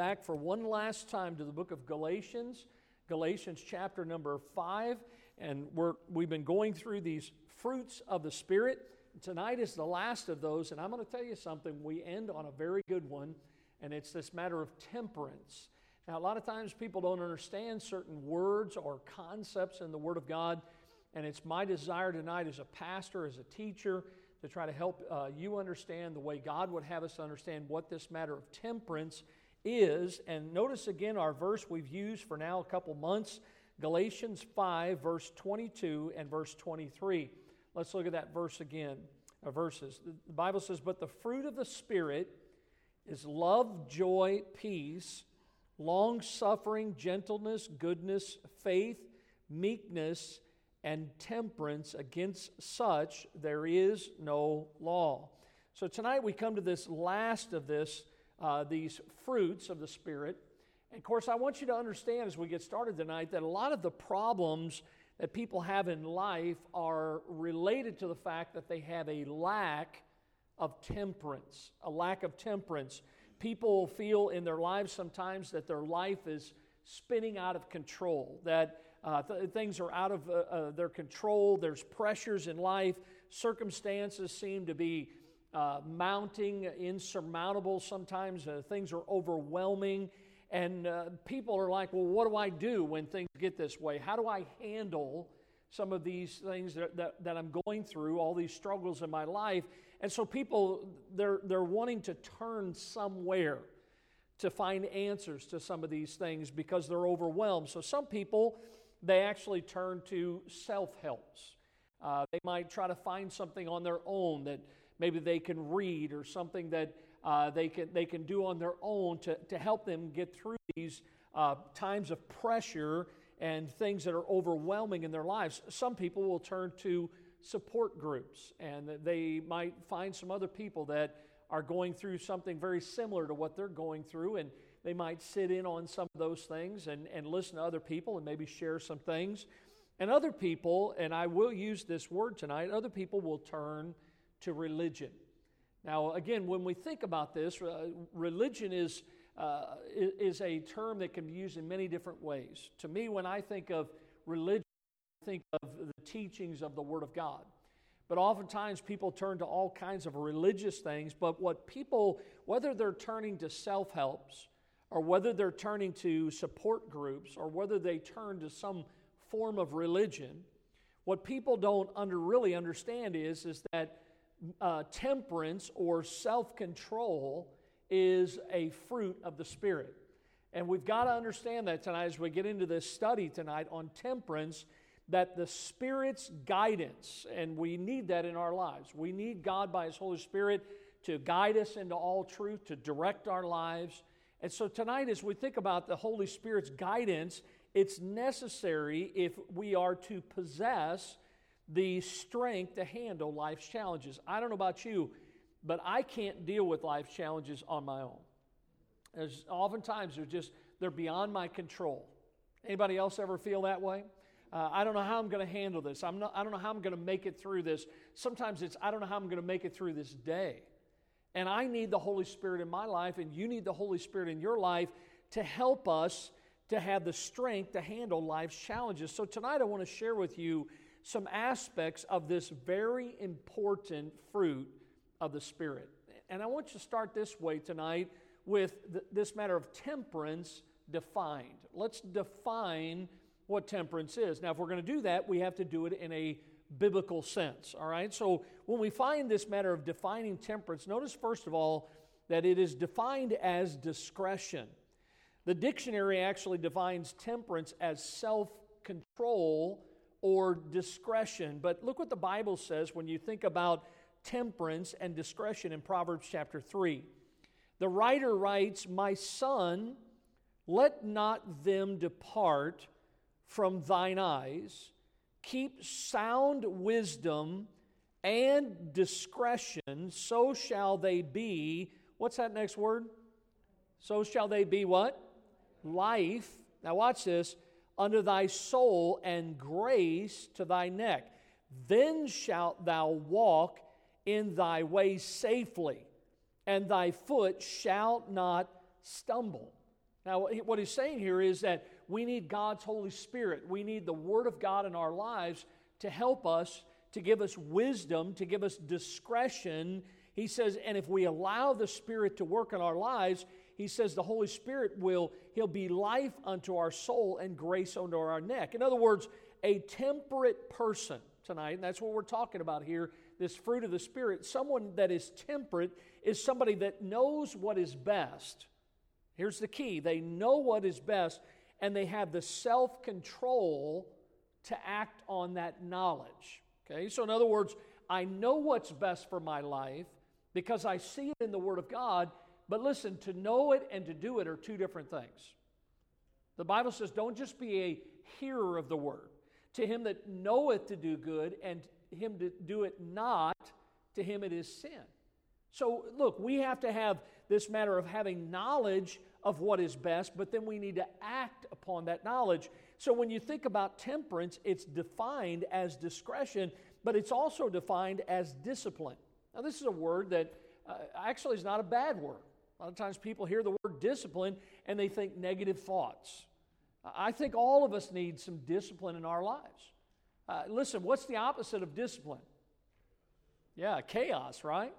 back for one last time to the book of Galatians, Galatians chapter number 5. And we're, we've been going through these fruits of the Spirit. Tonight is the last of those, and I'm going to tell you something. We end on a very good one, and it's this matter of temperance. Now, a lot of times people don't understand certain words or concepts in the Word of God, and it's my desire tonight as a pastor, as a teacher, to try to help uh, you understand the way God would have us understand what this matter of temperance is. And notice again our verse we've used for now a couple months Galatians 5, verse 22 and verse 23. Let's look at that verse again, uh, verses. The Bible says, But the fruit of the Spirit is love, joy, peace, long suffering, gentleness, goodness, faith, meekness, and temperance. Against such there is no law. So tonight we come to this last of this, uh, these fruits of the Spirit. And of course, I want you to understand as we get started tonight that a lot of the problems that people have in life are related to the fact that they have a lack of temperance. A lack of temperance. People feel in their lives sometimes that their life is spinning out of control, that uh, th- things are out of uh, uh, their control, there's pressures in life, circumstances seem to be uh, mounting, insurmountable sometimes, uh, things are overwhelming. And uh, people are like, well, what do I do when things get this way? How do I handle some of these things that, that, that, I'm going through, all these struggles in my life? And so people, they're, they're wanting to turn somewhere to find answers to some of these things because they're overwhelmed. So some people, they actually turn to self helps. Uh, they might try to find something on their own that maybe they can read or something that uh, they, can, they can do on their own to, to help them get through these uh, times of pressure and things that are overwhelming in their lives. Some people will turn to support groups and they might find some other people that are going through something very similar to what they're going through and they might sit in on some of those things and, and listen to other people and maybe share some things. And other people, and I will use this word tonight, other people will turn to religion. Now, again, when we think about this, uh, religion is, uh, is a term that can be used in many different ways. To me, when I think of religion, I think of the teachings of the Word of God. But oftentimes people turn to all kinds of religious things. But what people, whether they're turning to self helps, or whether they're turning to support groups, or whether they turn to some form of religion, what people don't under, really understand is, is that uh, temperance or self control is a fruit of the Spirit. And we've got to understand that tonight as we get into this study tonight on temperance, that the Spirit's guidance, and we need that in our lives. We need God by His Holy Spirit to guide us into all truth, to direct our lives. And so tonight, as we think about the Holy Spirit's guidance, it's necessary if we are to possess the strength to handle life's challenges. I don't know about you, but I can't deal with life's challenges on my own. There's oftentimes they're just they're beyond my control. Anybody else ever feel that way? Uh, I don't know how I'm going to handle this. I'm not, I don't know how I'm going to make it through this. Sometimes it's I don't know how I'm going to make it through this day. And I need the Holy Spirit in my life, and you need the Holy Spirit in your life to help us to have the strength to handle life's challenges. So tonight I want to share with you some aspects of this very important fruit of the Spirit. And I want you to start this way tonight with th- this matter of temperance defined. Let's define what temperance is. Now, if we're going to do that, we have to do it in a biblical sense, all right? So when we find this matter of defining temperance, notice first of all that it is defined as discretion. The dictionary actually defines temperance as self control or discretion. But look what the Bible says when you think about temperance and discretion in Proverbs chapter 3. The writer writes, My son, let not them depart from thine eyes. Keep sound wisdom and discretion, so shall they be. What's that next word? So shall they be what? Life. Now, watch this unto thy soul and grace to thy neck. Then shalt thou walk in thy way safely, and thy foot shall not stumble. Now, what he's saying here is that we need God's Holy Spirit. We need the Word of God in our lives to help us, to give us wisdom, to give us discretion. He says, and if we allow the Spirit to work in our lives, he says the Holy Spirit will, he'll be life unto our soul and grace unto our neck. In other words, a temperate person tonight, and that's what we're talking about here this fruit of the Spirit. Someone that is temperate is somebody that knows what is best. Here's the key they know what is best, and they have the self control to act on that knowledge. Okay, so in other words, I know what's best for my life because I see it in the Word of God. But listen, to know it and to do it are two different things. The Bible says, don't just be a hearer of the Word. To him that knoweth to do good and him to do it not, to him it is sin. So, look, we have to have this matter of having knowledge of what is best, but then we need to act upon that knowledge. So, when you think about temperance, it's defined as discretion, but it's also defined as discipline. Now, this is a word that uh, actually is not a bad word. A lot of times people hear the word discipline and they think negative thoughts. I think all of us need some discipline in our lives. Uh, listen, what's the opposite of discipline? Yeah, chaos, right?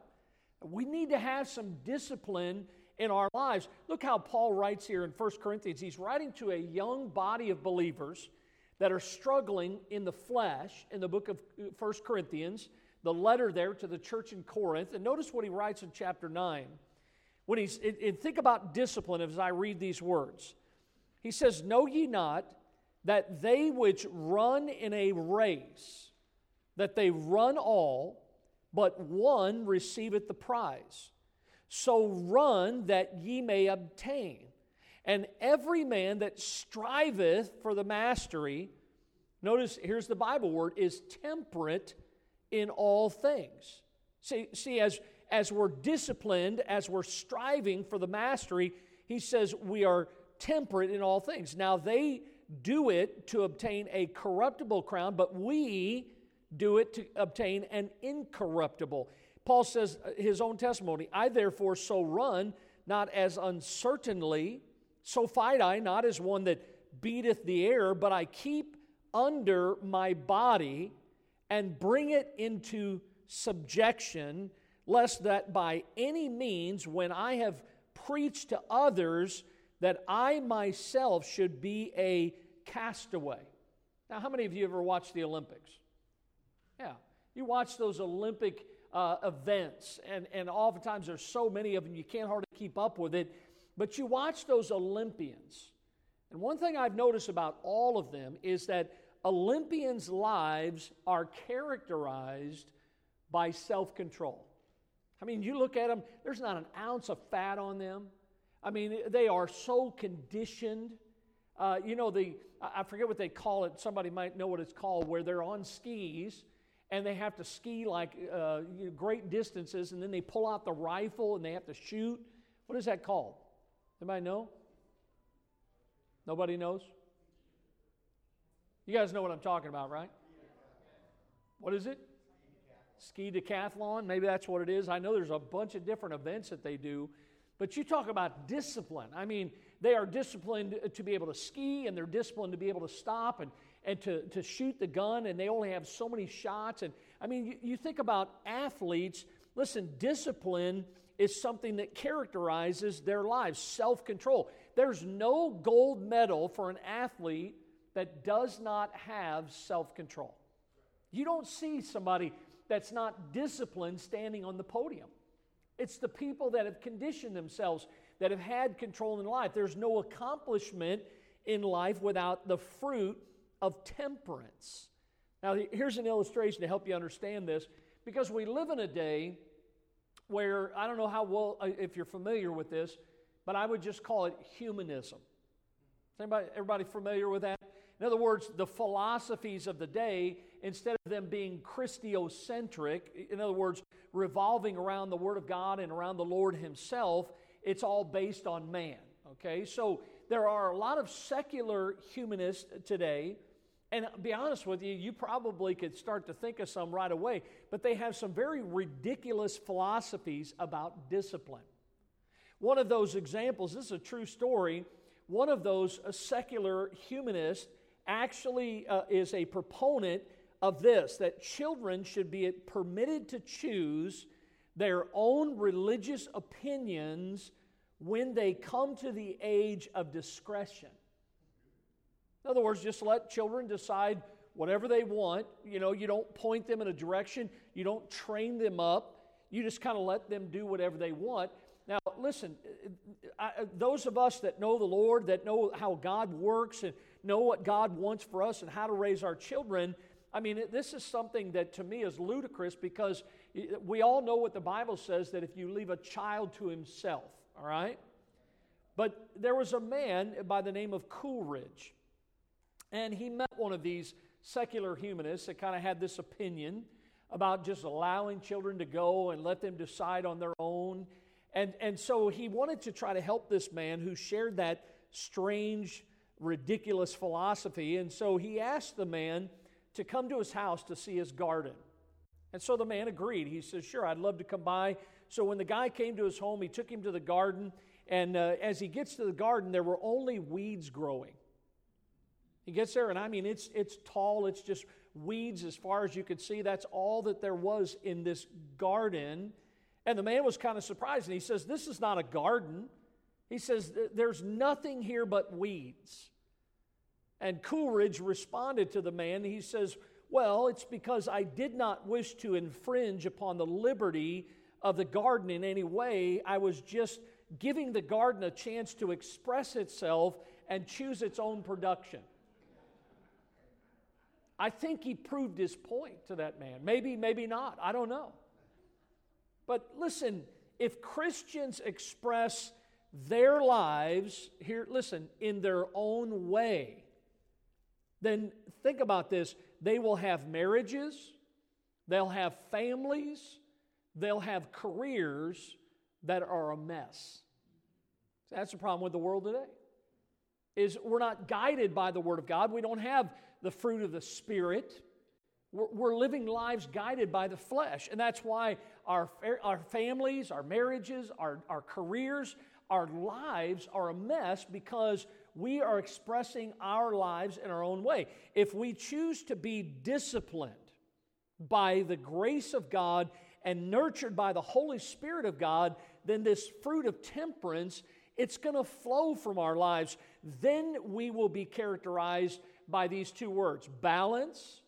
We need to have some discipline in our lives. Look how Paul writes here in 1 Corinthians. He's writing to a young body of believers that are struggling in the flesh in the book of 1 Corinthians, the letter there to the church in Corinth. And notice what he writes in chapter 9. When he's, and think about discipline as I read these words. He says, Know ye not that they which run in a race, that they run all, but one receiveth the prize. So run that ye may obtain. And every man that striveth for the mastery, notice here's the Bible word, is temperate in all things. See, see as, as we're disciplined, as we're striving for the mastery, he says we are temperate in all things. Now, they do it to obtain a corruptible crown, but we do it to obtain an incorruptible. Paul says uh, his own testimony I therefore so run, not as uncertainly, so fight I, not as one that beateth the air, but I keep under my body and bring it into subjection, lest that by any means, when I have preached to others, that I myself should be a castaway. Now, how many of you ever watched the Olympics? Yeah, you watch those Olympic uh, events, and, and oftentimes there's so many of them you can't hardly keep up with it. But you watch those Olympians, and one thing I've noticed about all of them is that Olympians' lives are characterized by self control. I mean, you look at them, there's not an ounce of fat on them. I mean, they are so conditioned. Uh, you know, the I forget what they call it. Somebody might know what it's called, where they're on skis and they have to ski like uh, great distances, and then they pull out the rifle and they have to shoot. What is that called? Anybody know? Nobody knows. You guys know what I'm talking about, right? What is it? Ski decathlon. Maybe that's what it is. I know there's a bunch of different events that they do but you talk about discipline. I mean, they are disciplined to be able to ski and they're disciplined to be able to stop and, and to, to shoot the gun, and they only have so many shots. And I mean, you, you think about athletes, listen, discipline is something that characterizes their lives, self control. There's no gold medal for an athlete that does not have self control. You don't see somebody that's not disciplined standing on the podium. It's the people that have conditioned themselves, that have had control in life. There's no accomplishment in life without the fruit of temperance. Now, here's an illustration to help you understand this because we live in a day where I don't know how well, uh, if you're familiar with this, but I would just call it humanism. Is anybody, everybody familiar with that? In other words, the philosophies of the day, instead of them being Christocentric, in other words, revolving around the Word of God and around the Lord Himself. It's all based on man. Okay, so there are a lot of secular humanists today, and be honest with you, you probably could start to think of some right away, but they have some very ridiculous philosophies about discipline. One of those examples, this is a true story, one of those secular humanists actually uh, is a proponent of this that children should be permitted to choose their own religious opinions when they come to the age of discretion. In other words, just let children decide whatever they want. You know, you don't point them in a direction, you don't train them up, you just kind of let them do whatever they want. Now, listen, I, those of us that know the Lord, that know how God works and know what God wants for us and how to raise our children, I mean, this is something that to me is ludicrous because we all know what the Bible says that if you leave a child to himself, all right? But there was a man by the name of Coleridge, and he met one of these secular humanists that kind of had this opinion about just allowing children to go and let them decide on their own. And, and so he wanted to try to help this man who shared that strange, ridiculous philosophy. And so he asked the man to come to his house to see his garden. And so the man agreed. He says, Sure, I'd love to come by. So when the guy came to his home, he took him to the garden. And uh, as he gets to the garden, there were only weeds growing. He gets there, and I mean, it's, it's tall, it's just weeds as far as you could see. That's all that there was in this garden. And the man was kind of surprised, and he says, This is not a garden. He says, There's nothing here but weeds. And Coleridge responded to the man. He says, Well, it's because I did not wish to infringe upon the liberty of the garden in any way. I was just giving the garden a chance to express itself and choose its own production. I think he proved his point to that man. Maybe, maybe not. I don't know. But listen, if Christians express their lives, here, listen, in their own way, then think about this. They will have marriages, they'll have families, they'll have careers that are a mess. That's the problem with the world today. Is we're not guided by the word of God. We don't have the fruit of the Spirit. We're, we're living lives guided by the flesh. And that's why our, our families, our marriages, our, our careers, our lives are a mess because we are expressing our lives in our own way. If we choose to be disciplined by the grace of God and nurtured by the Holy Spirit of God, then this fruit of temperance it's going to flow from our lives. Then we will be characterized by these two words balance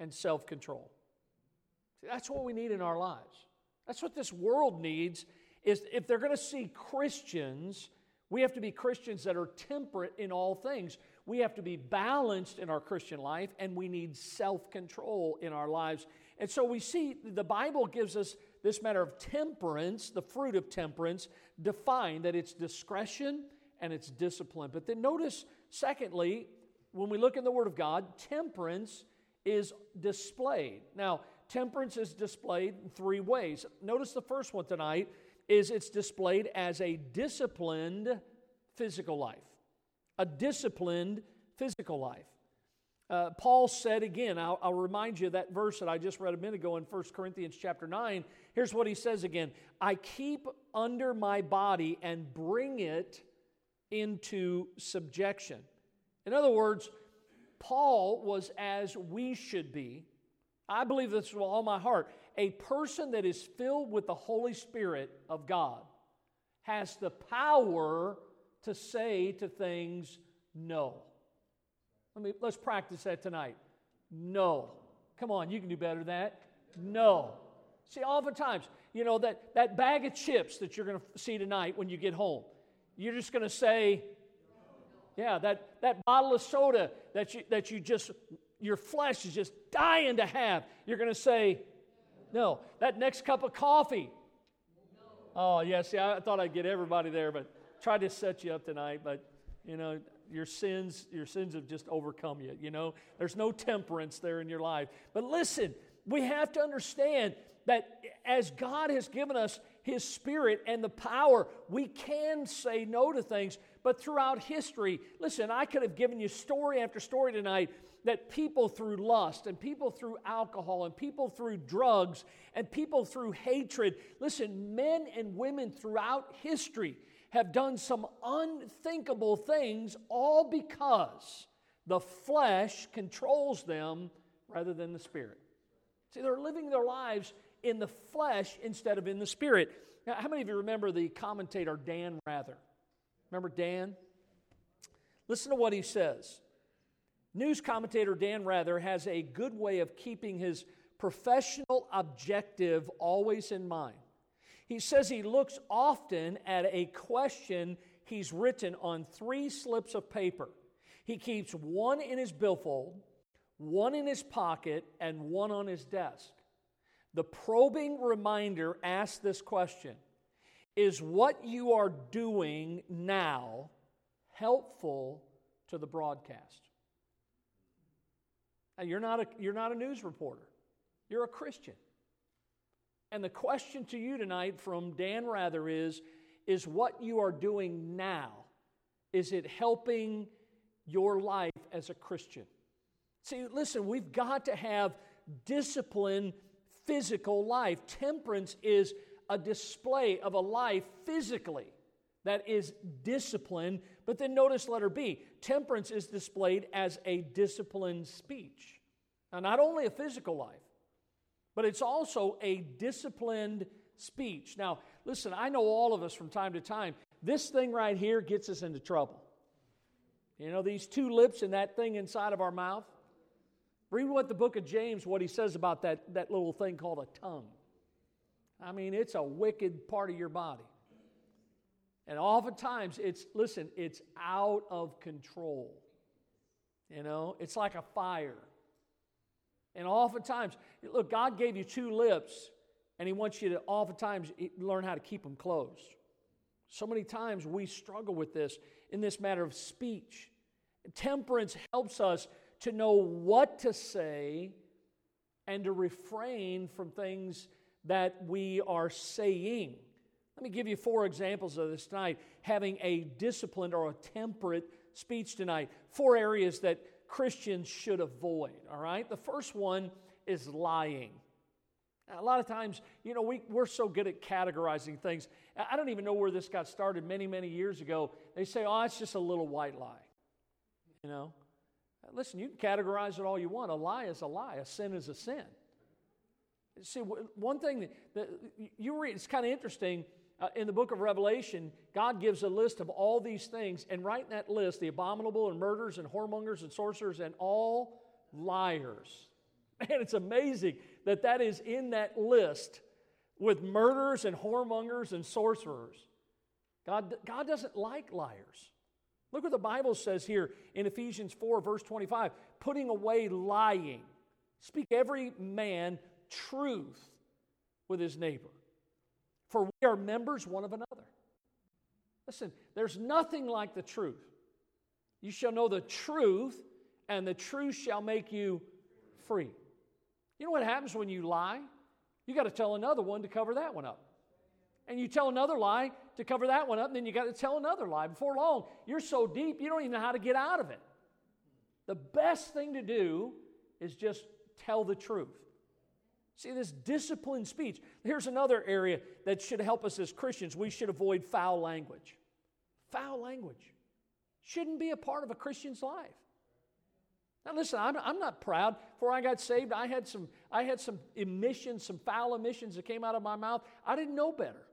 and self control. That's what we need in our lives. That's what this world needs is if they're going to see Christians, we have to be Christians that are temperate in all things. We have to be balanced in our Christian life and we need self-control in our lives. And so we see the Bible gives us this matter of temperance, the fruit of temperance, defined that it's discretion and it's discipline. But then notice secondly when we look in the Word of God, temperance is displayed. Now, temperance is displayed in three ways. Notice the first one tonight is it's displayed as a disciplined physical life. A disciplined physical life. Uh, Paul said again, I'll, I'll, remind you that verse that I just read a minute ago in 1 Corinthians chapter 9. Here's what he says again I keep under my body and bring it into subjection. In other words, Paul was as we should be. I believe this with all my heart. A person that is filled with the Holy Spirit of God has the power to say to things no. Let me let's practice that tonight. No. Come on, you can do better than that. No. See, oftentimes, you know, that, that bag of chips that you're going to see tonight when you get home, you're just going to say, yeah, that, that bottle of soda that you, that you just, your flesh is just dying to have, you're going to say, no. That next cup of coffee. Oh, yeah, see, I thought I'd get everybody there, but tried to set you up tonight, but, you know, your sins, your sins have just overcome you, you know. There's no temperance there in your life. But listen, we have to understand that as God has given us His Spirit and the power, we can say no to things, but throughout history, listen, I could have given you story after story tonight that people through lust and people through alcohol and people through drugs and people through hatred, listen, men and women throughout history have done some unthinkable things, all because the flesh controls them rather than the spirit. See, they're living their lives in the flesh instead of in the spirit. Now, how many of you remember the commentator Dan Rather? Remember Dan? Listen to what he says. News commentator Dan Rather has a good way of keeping his professional objective always in mind. He says he looks often at a question he's written on three slips of paper. He keeps one in his billfold, one in his pocket, and one on his desk. The probing reminder asks this question Is what you are doing now helpful to the broadcast? You're not a, you're not a news reporter, you're a Christian. And the question to you tonight from Dan Rather is Is what you are doing now, is it helping your life as a Christian? See, listen, we've got to have discipline physical life. Temperance is a display of a life physically that is discipline. But then notice letter B temperance is displayed as a disciplined speech. Now, not only a physical life, but it's also a disciplined speech. Now, listen, I know all of us from time to time, this thing right here gets us into trouble. You know, these two lips and that thing inside of our mouth. Read what the book of James, what he says about that, that little thing called a tongue. I mean, it's a wicked part of your body. And oftentimes it's, listen, it's out of control. You know, it's like a fire. And oftentimes, look, God gave you two lips, and He wants you to oftentimes learn how to keep them closed. So many times we struggle with this in this matter of speech. Temperance helps us to know what to say and to refrain from things that we are saying. Let me give you four examples of this tonight, having a disciplined or a temperate speech tonight. Four areas that Christians should avoid, all right? The first one is lying. A lot of times, you know, we, we're so good at categorizing things. I don't even know where this got started many, many years ago. They say, oh, it's just a little white lie. You know? Listen, you can categorize it all you want. A lie is a lie, a sin is a sin. See, one thing that, that you read, it's kind of interesting. Uh, in the book of Revelation, God gives a list of all these things, and right in that list, the abominable and murderers and whoremongers and sorcerers and all liars. Man, it's amazing that that is in that list with murderers and whoremongers and sorcerers. God, God doesn't like liars. Look what the Bible says here in Ephesians 4, verse 25 putting away lying. Speak every man truth with his neighbor, for we are members one of another. Listen, there's nothing like the truth. You shall know the truth, and the truth shall make you free. You know what happens when you lie? You got to tell another one to cover that one up and you tell another lie to cover that one up, and then you got to tell another lie. Before long, you're so deep you don't even know how to get out of it. The best thing to do is just tell the truth. See, this disciplined speech. Here's another area that should help us as Christians. We should avoid foul language. Foul language shouldn't be a part of a Christian's life. Now, listen, I'm, I'm not proud. Before I got saved, I had some I had some emissions, some foul emissions that came out of my mouth. I didn't know better.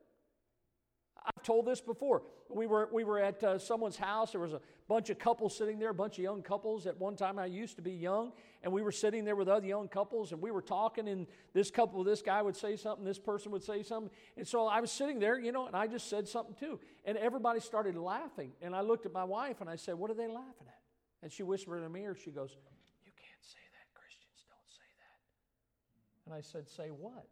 Told this before. We were, we were at uh, someone's house. There was a bunch of couples sitting there, a bunch of young couples. At one time, I used to be young, and we were sitting there with other young couples, and we were talking, and this couple, this guy would say something, this person would say something. And so I was sitting there, you know, and I just said something too. And everybody started laughing. And I looked at my wife, and I said, What are they laughing at? And she whispered in the mirror, she goes, You can't say that. Christians don't say that. And I said, Say what?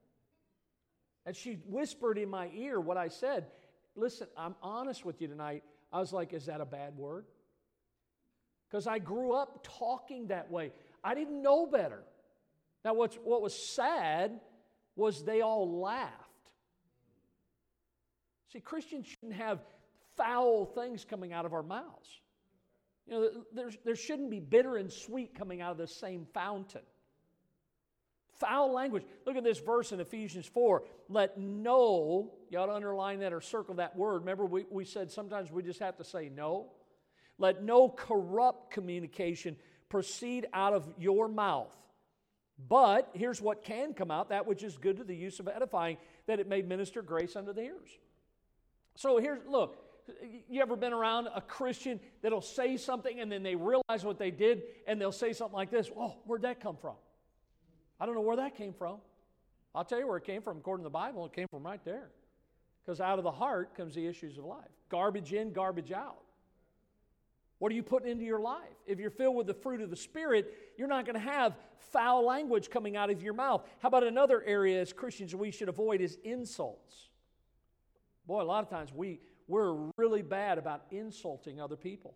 And she whispered in my ear what I said listen, I'm honest with you tonight. I was like, is that a bad word? Because I grew up talking that way. I didn't know better. Now, what's, what was sad was they all laughed. See, Christians shouldn't have foul things coming out of our mouths. You know, there shouldn't be bitter and sweet coming out of the same fountain. Foul language. Look at this verse in Ephesians 4. Let no, you ought to underline that or circle that word. Remember, we, we said sometimes we just have to say no. Let no corrupt communication proceed out of your mouth. But here's what can come out that which is good to the use of edifying, that it may minister grace unto the hearers. So here's, look, you ever been around a Christian that'll say something and then they realize what they did and they'll say something like this Oh, where'd that come from? I don't know where that came from. I'll tell you where it came from according to the Bible. It came from right there. Because out of the heart comes the issues of life garbage in, garbage out. What are you putting into your life? If you're filled with the fruit of the Spirit, you're not going to have foul language coming out of your mouth. How about another area as Christians we should avoid is insults? Boy, a lot of times we, we're really bad about insulting other people.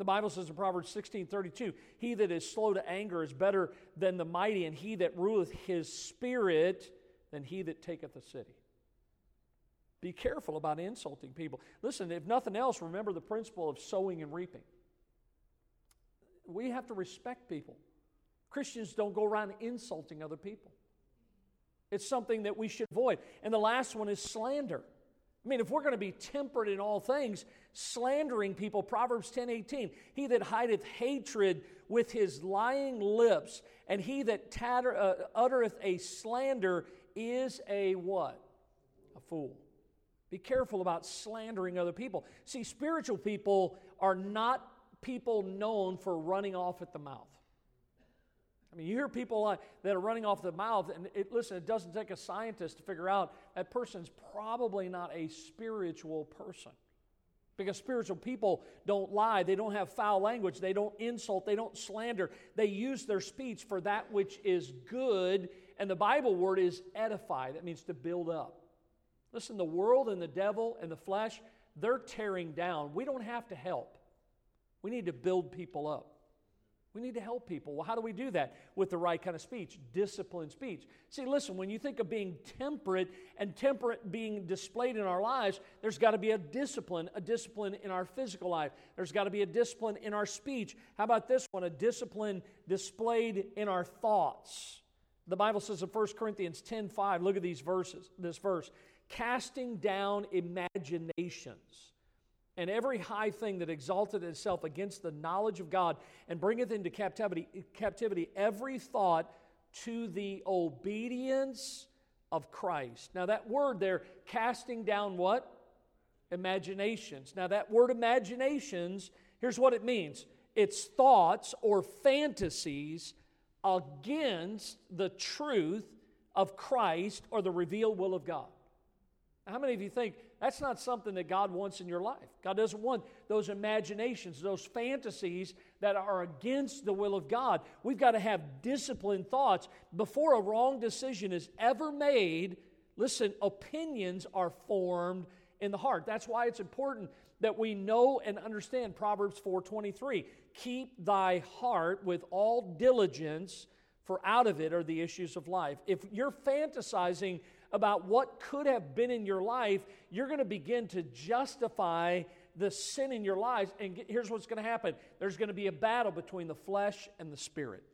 The Bible says in Proverbs 16 32, He that is slow to anger is better than the mighty, and he that ruleth his spirit than he that taketh a city. Be careful about insulting people. Listen, if nothing else, remember the principle of sowing and reaping. We have to respect people. Christians don't go around insulting other people. It's something that we should avoid. And the last one is slander. I mean, if we're going to be temperate in all things, slandering people, Proverbs 10 18, he that hideth hatred with his lying lips, and he that tatter, uh, uttereth a slander is a what? A fool. Be careful about slandering other people. See, spiritual people are not people known for running off at the mouth. I mean, you hear people uh, that are running off the mouth, and it, listen, it doesn't take a scientist to figure out that person's probably not a spiritual person. Because spiritual people don't lie, they don't have foul language, they don't insult, they don't slander. They use their speech for that which is good, and the Bible word is edify. That means to build up. Listen, the world and the devil and the flesh, they're tearing down. We don't have to help, we need to build people up. We need to help people. Well, how do we do that? With the right kind of speech, disciplined speech. See, listen, when you think of being temperate and temperate being displayed in our lives, there's got to be a discipline, a discipline in our physical life. There's got to be a discipline in our speech. How about this one? A discipline displayed in our thoughts. The Bible says in 1 Corinthians 10 5, look at these verses, this verse, casting down imaginations and every high thing that exalted itself against the knowledge of God and bringeth into captivity, captivity every thought to the obedience of Christ. Now, that word there, casting down what? Imaginations. Now, that word imaginations, here's what it means it's thoughts or fantasies against the truth of Christ or the revealed will of God. Now, How many of you think that's not something that God wants in your life. God doesn't want those imaginations, those fantasies that are against the will of God. We've got to have disciplined thoughts before a wrong decision is ever made. Listen, opinions are formed in the heart. That's why it's important that we know and understand Proverbs 4:23. Keep thy heart with all diligence, for out of it are the issues of life. If you're fantasizing about what could have been in your life, you're going to begin to justify the sin in your lives. And here's what's going to happen there's going to be a battle between the flesh and the spirit.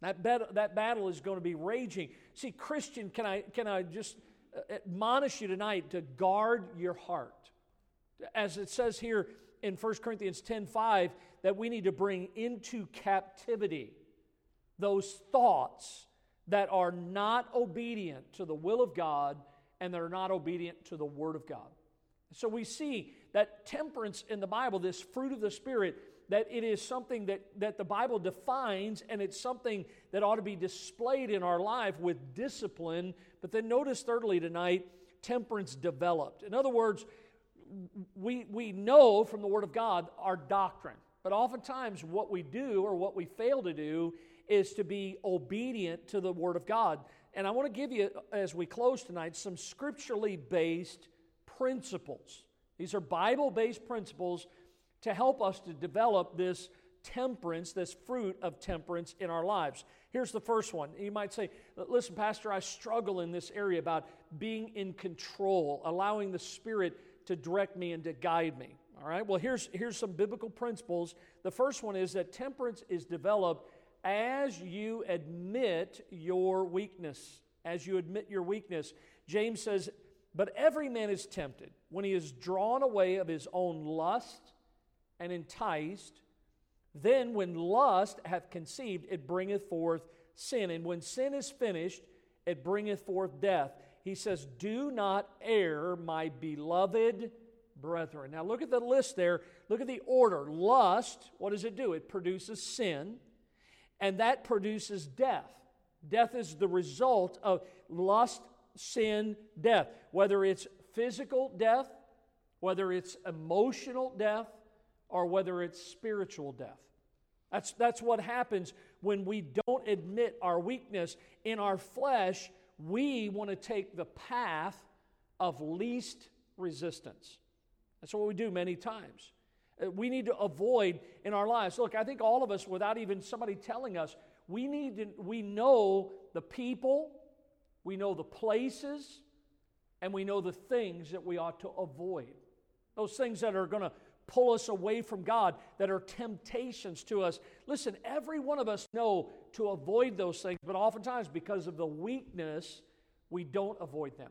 That, bet- that battle is going to be raging. See, Christian, can I, can I just uh, admonish you tonight to guard your heart? As it says here in 1 Corinthians 10 5, that we need to bring into captivity those thoughts that are not obedient to the will of God and that are not obedient to the Word of God. So we see that temperance in the Bible, this fruit of the Spirit, that it is something that, that the Bible defines and it's something that ought to be displayed in our life with discipline. But then notice, thirdly, tonight, temperance developed. In other words, we, we know from the Word of God our doctrine. But oftentimes, what we do or what we fail to do is to be obedient to the Word of God. And I want to give you, as we close tonight, some scripturally based principles. These are Bible based principles to help us to develop this temperance, this fruit of temperance in our lives. Here's the first one. You might say, Listen, Pastor, I struggle in this area about being in control, allowing the Spirit to direct me and to guide me. All right, well, here's, here's some biblical principles. The first one is that temperance is developed as you admit your weakness. As you admit your weakness. James says, But every man is tempted when he is drawn away of his own lust and enticed. Then, when lust hath conceived, it bringeth forth sin. And when sin is finished, it bringeth forth death. He says, Do not err, my beloved brethren. Now, look at the list there. Look at the order. Lust, what does it do? It produces sin, and that produces death. Death is the result of lust, sin, death. Whether it's physical death, whether it's emotional death, or whether it's spiritual death. That's, that's what happens when we don't admit our weakness. In our flesh, we want to take the path of least resistance. That's what we do many times. Uh, we need to avoid in our lives. Look, I think all of us, without even somebody telling us, we need to, we know the people, we know the places, and we know the things that we ought to avoid. Those things that are going to pull us away from God, that are temptations to us. Listen, every one of us know to avoid those things, but oftentimes because of the weakness, we don't avoid them.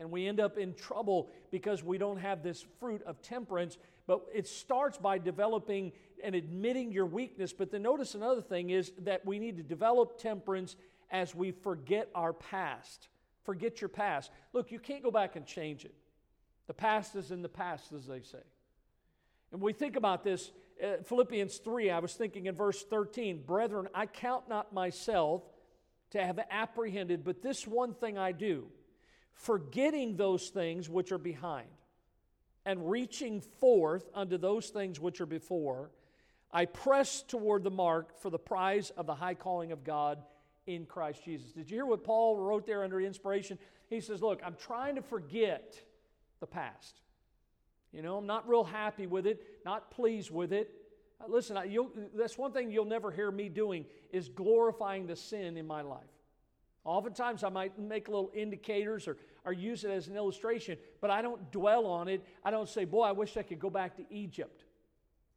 And we end up in trouble because we don't have this fruit of temperance. But it starts by developing and admitting your weakness. But then notice another thing is that we need to develop temperance as we forget our past. Forget your past. Look, you can't go back and change it. The past is in the past, as they say. And we think about this, uh, Philippians 3, I was thinking in verse 13, Brethren, I count not myself to have apprehended, but this one thing I do, forgetting those things which are behind, and reaching forth unto those things which are before, I press toward the mark for the prize of the high calling of God in Christ Jesus. Did you hear what Paul wrote there under inspiration? He says, Look, I'm trying to forget the past. You know, I'm not real happy with it, not pleased with it. Uh, listen, I, that's one thing you'll never hear me doing is glorifying the sin in my life. Oftentimes, I might make little indicators or, or use it as an illustration, but I don't dwell on it. I don't say, Boy, I wish I could go back to Egypt.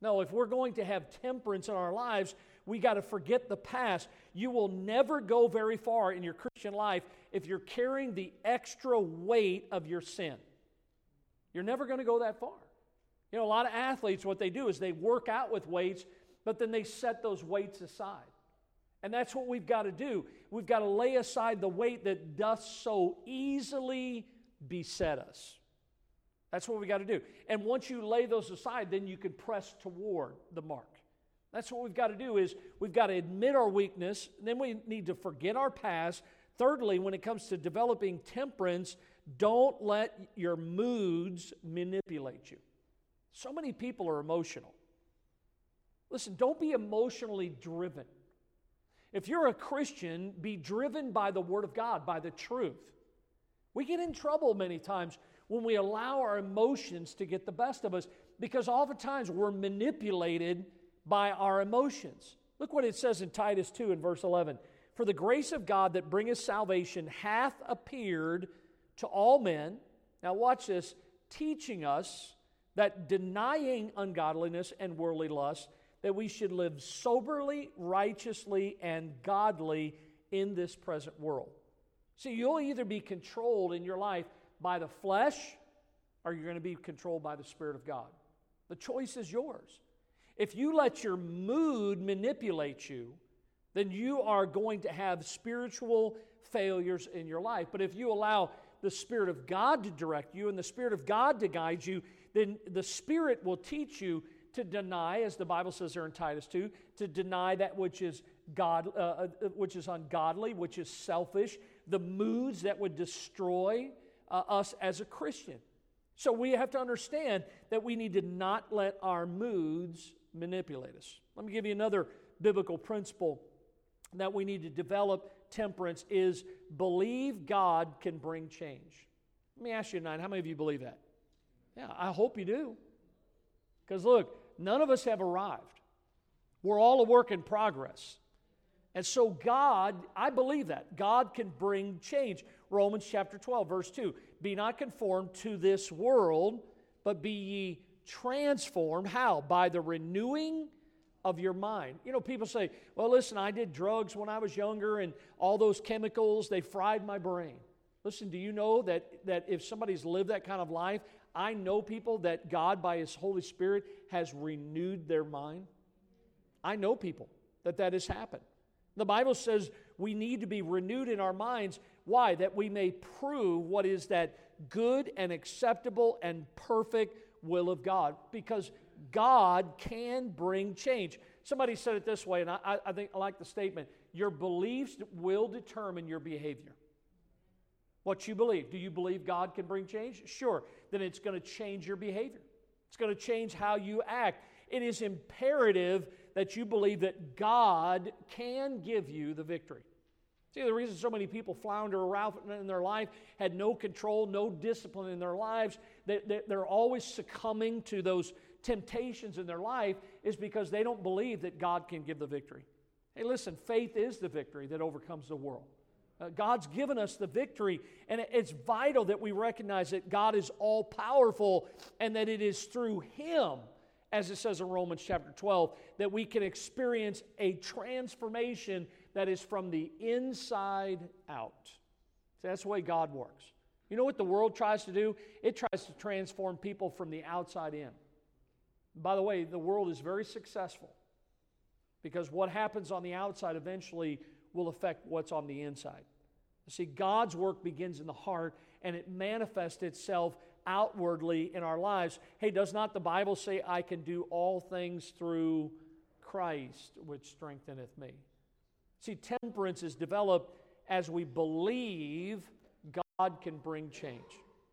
No, if we're going to have temperance in our lives, we got to forget the past. You will never go very far in your Christian life if you're carrying the extra weight of your sin. You're never going to go that far. You know, a lot of athletes, what they do is they work out with weights, but then they set those weights aside. And that's what we've got to do. We've got to lay aside the weight that doth so easily beset us. That's what we got to do. And once you lay those aside, then you can press toward the mark. That's what we've got to do is we've got to admit our weakness, then we need to forget our past. Thirdly, when it comes to developing temperance, don't let your moods manipulate you. So many people are emotional. Listen, don't be emotionally driven. If you're a Christian, be driven by the Word of God, by the truth. We get in trouble many times when we allow our emotions to get the best of us because oftentimes we're manipulated by our emotions. Look what it says in Titus 2 in verse 11. For the grace of God that bringeth salvation hath appeared to all men. Now, watch this teaching us that denying ungodliness and worldly lust, that we should live soberly, righteously, and godly in this present world. See, you'll either be controlled in your life by the flesh or you're going to be controlled by the Spirit of God. The choice is yours. If you let your mood manipulate you, then you are going to have spiritual failures in your life. But if you allow the Spirit of God to direct you and the Spirit of God to guide you, then the Spirit will teach you to deny, as the Bible says there in Titus 2, to deny that which is God, uh, uh, which is ungodly, which is selfish, the moods that would destroy uh, us as a Christian. So we have to understand that we need to not let our moods manipulate us. Let me give you another biblical principle that we need to develop temperance is believe God can bring change. Let me ask you tonight, how many of you believe that? Yeah, I hope you do. Because look, none of us have arrived. We're all a work in progress. And so, God, I believe that. God can bring change. Romans chapter 12, verse 2 Be not conformed to this world, but be ye transformed. How? By the renewing of your mind. You know, people say, well, listen, I did drugs when I was younger, and all those chemicals, they fried my brain. Listen, do you know that, that if somebody's lived that kind of life, I know people that God, by His Holy Spirit, has renewed their mind? I know people that that has happened. The Bible says we need to be renewed in our minds. Why? That we may prove what is that good and acceptable and perfect will of God. Because God can bring change. Somebody said it this way, and I, I think I like the statement your beliefs will determine your behavior. What you believe. Do you believe God can bring change? Sure. Then it's going to change your behavior, it's going to change how you act. It is imperative that you believe that God can give you the victory. See, the reason so many people flounder around in their life, had no control, no discipline in their lives, that they're always succumbing to those temptations in their life, is because they don't believe that God can give the victory. Hey, listen, faith is the victory that overcomes the world. Uh, God's given us the victory, and it's vital that we recognize that God is all powerful and that it is through Him, as it says in Romans chapter 12, that we can experience a transformation that is from the inside out. That's the way God works. You know what the world tries to do? It tries to transform people from the outside in. By the way, the world is very successful because what happens on the outside eventually will affect what's on the inside. See, God's work begins in the heart and it manifests itself outwardly in our lives. Hey, does not the Bible say, I can do all things through Christ, which strengtheneth me? See, temperance is developed as we believe God can bring change.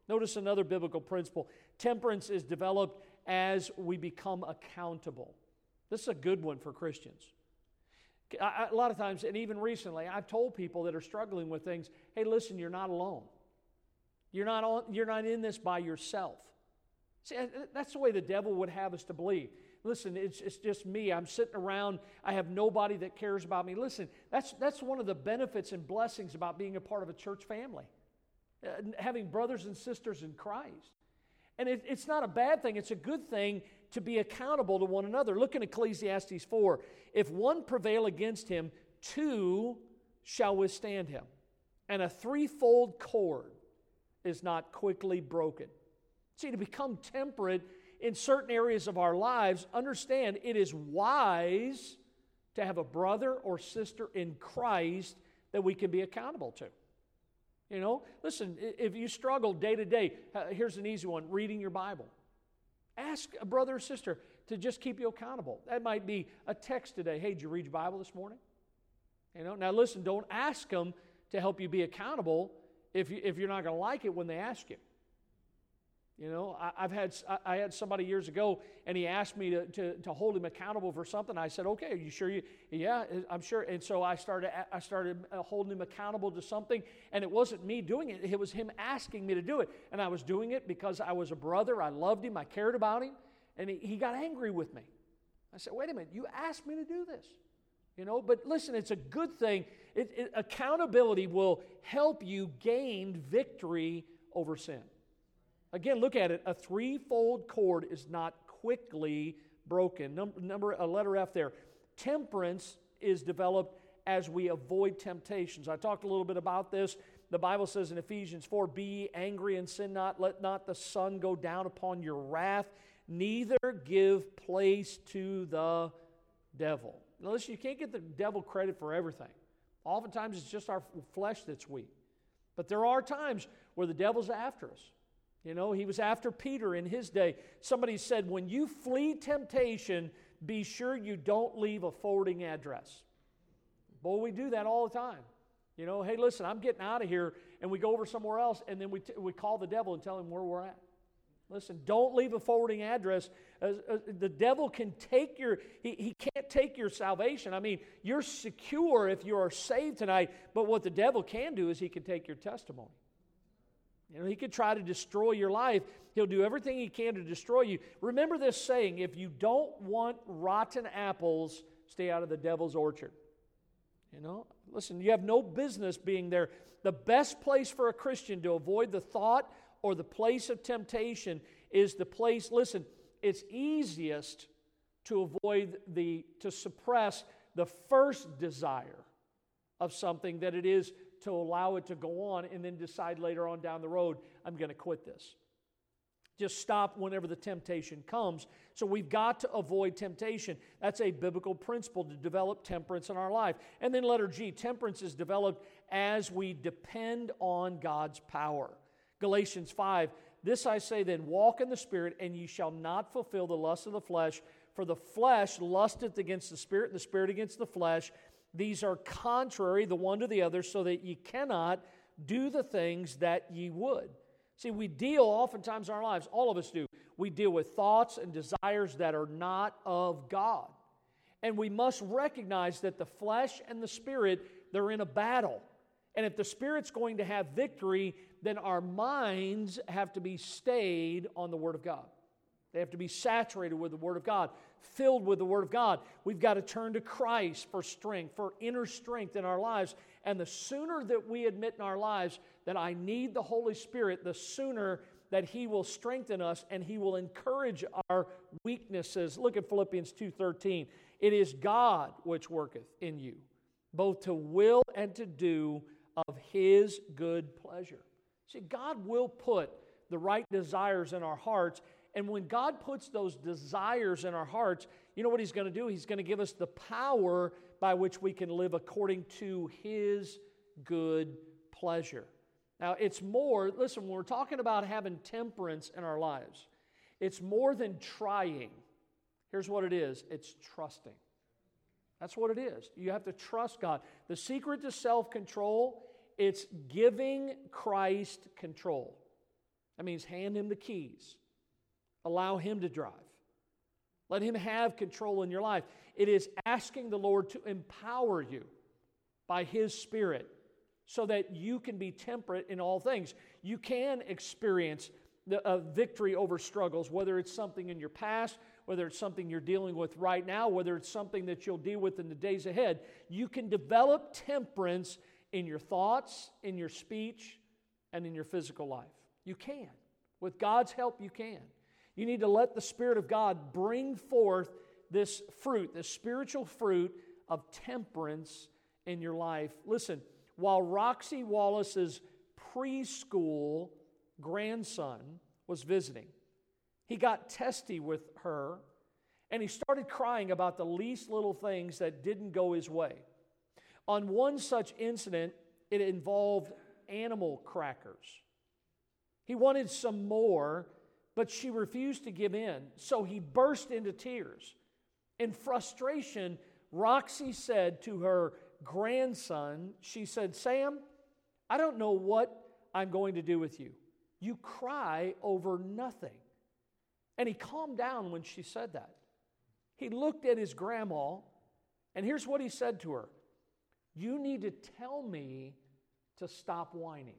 Notice another biblical principle temperance is developed as we become accountable. This is a good one for Christians. I, a lot of times, and even recently, I've told people that are struggling with things hey, listen, you're not alone. You're not, on, you're not in this by yourself. See, that's the way the devil would have us to believe. Listen, it's, it's just me. I'm sitting around. I have nobody that cares about me. Listen, that's, that's one of the benefits and blessings about being a part of a church family, uh, having brothers and sisters in Christ. And it, it's not a bad thing, it's a good thing to be accountable to one another. Look in Ecclesiastes 4. If one prevail against him, two shall withstand him. And a threefold cord is not quickly broken. See, to become temperate in certain areas of our lives, understand it is wise to have a brother or sister in Christ that we can be accountable to. You know, listen, if you struggle day to day, uh, here's an easy one reading your Bible. Ask a brother or sister to just keep you accountable. That might be a text today. Hey, did you read your Bible this morning? You know, now listen, don't ask them to help you be accountable if, you, if you're not going to like it when they ask you. You know, I, have had I had somebody years ago, and he asked me to, to, to, hold him accountable for something. I said, "Okay, are you sure you?" Yeah, I'm sure. And so I started I started uh, holding him accountable to something, and it wasn't me doing it; it was him asking me to do it. And I was doing it because I was a brother. I loved him. I cared about him, and he, he got angry with me. I said, "Wait a minute! You asked me to do this." You know, but listen, it's a good thing. It, it, accountability will help you gain victory over sin. Again, look at it. A threefold cord is not quickly broken. Number, number a letter F there. Temperance is developed as we avoid temptations. I talked a little bit about this. The Bible says in Ephesians 4 Be angry and sin not, let not the sun go down upon your wrath, neither give place to the devil. Now, listen, you can't get the devil credit for everything. Oftentimes, it's just our flesh that's weak. But there are times where the devil's after us. You know, he was after Peter in his day. Somebody said, when you flee temptation, be sure you don't leave a forwarding address. Boy, we do that all the time. You know, hey, listen, I'm getting out of here, and we go over somewhere else, and then we, t- we call the devil and tell him where we're at. Listen, don't leave a forwarding address. Uh, uh, the devil can take your, he, he can't take your salvation. I mean, you're secure if you are saved tonight, but what the devil can do is he can take your testimony. You know, he could try to destroy your life. He'll do everything he can to destroy you. Remember this saying if you don't want rotten apples, stay out of the devil's orchard. You know, listen, you have no business being there. The best place for a Christian to avoid the thought or the place of temptation is the place, listen, it's easiest to avoid the, to suppress the first desire of something that it is to allow it to go on and then decide later on down the road, I'm going to quit this. Just stop whenever the temptation comes. So we've got to avoid temptation. That's a biblical principle to develop temperance in our life. And then letter G, temperance is developed as we depend on God's power. Galatians 5, this I say then, walk in the Spirit, and ye shall not fulfill the lust of the flesh. For the flesh lusteth against the Spirit, and the Spirit against the flesh. These are contrary the one to the other, so that ye cannot do the things that ye would. See, we deal oftentimes in our lives, all of us do, we deal with thoughts and desires that are not of God. And we must recognize that the flesh and the spirit, they're in a battle. And if the spirit's going to have victory, then our minds have to be stayed on the Word of God. They have to be saturated with the Word of God, filled with the Word of God. We've got to turn to Christ for strength, for inner strength in our lives. And the sooner that we admit in our lives that I need the Holy Spirit, the sooner that he will strengthen us and he will encourage our weaknesses. Look at Philippians 2:13. It is God which worketh in you, both to will and to do of his good pleasure. See, God will put the right desires in our hearts. And when God puts those desires in our hearts, you know what He's going to do? He's going to give us the power by which we can live according to His good pleasure. Now, it's more, listen, when we're talking about having temperance in our lives, it's more than trying. Here's what it is it's trusting. That's what it is. You have to trust God. The secret to self control, it's giving Christ control. That means hand him the keys, allow him to drive, let him have control in your life. It is asking the Lord to empower you by his Spirit so that you can be temperate in all things. You can experience the, uh, victory over struggles, whether it's something in your past, whether it's something you're dealing with right now, whether it's something that you'll deal with in the days ahead. You can develop temperance in your thoughts, in your speech, and in your physical life. You can. With God's help, you can. You need to let the Spirit of God bring forth this fruit, this spiritual fruit of temperance in your life. Listen, while Roxy Wallace's preschool grandson was visiting. He got testy with her and he started crying about the least little things that didn't go his way. On one such incident, it involved animal crackers. He wanted some more, but she refused to give in, so he burst into tears. In frustration, Roxy said to her grandson, she said, Sam, I don't know what I'm going to do with you. You cry over nothing. And he calmed down when she said that. He looked at his grandma, and here's what he said to her You need to tell me to stop whining.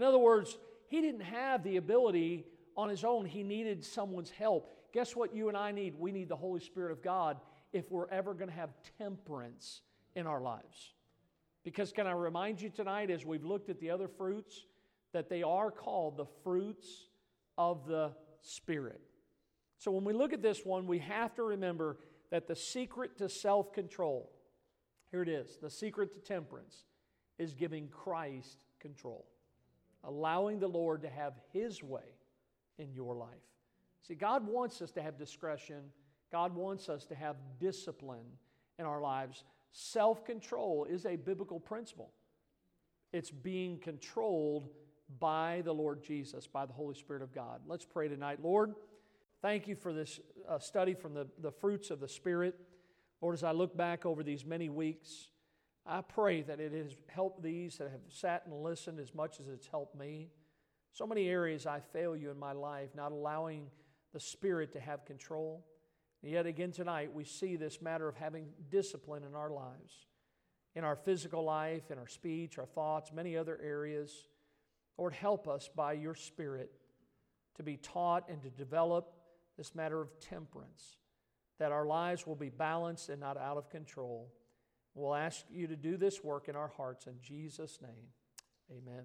In other words, he didn't have the ability on his own, he needed someone's help. Guess what you and I need? We need the Holy Spirit of God if we're ever going to have temperance in our lives. Because, can I remind you tonight, as we've looked at the other fruits, that they are called the fruits of the Spirit. So, when we look at this one, we have to remember that the secret to self control, here it is the secret to temperance, is giving Christ control, allowing the Lord to have His way in your life. See, God wants us to have discretion God wants us to have discipline in our lives. Self control is a biblical principle, it's being controlled by the Lord Jesus, by the Holy Spirit of God. Let's pray tonight. Lord, thank you for this uh, study from the, the fruits of the Spirit. Lord, as I look back over these many weeks, I pray that it has helped these that have sat and listened as much as it's helped me. So many areas I fail you in my life, not allowing the Spirit to have control. And yet again tonight, we see this matter of having discipline in our lives, in our physical life, in our speech, our thoughts, many other areas. Lord, help us by your Spirit to be taught and to develop this matter of temperance, that our lives will be balanced and not out of control. We'll ask you to do this work in our hearts in Jesus' name. Amen.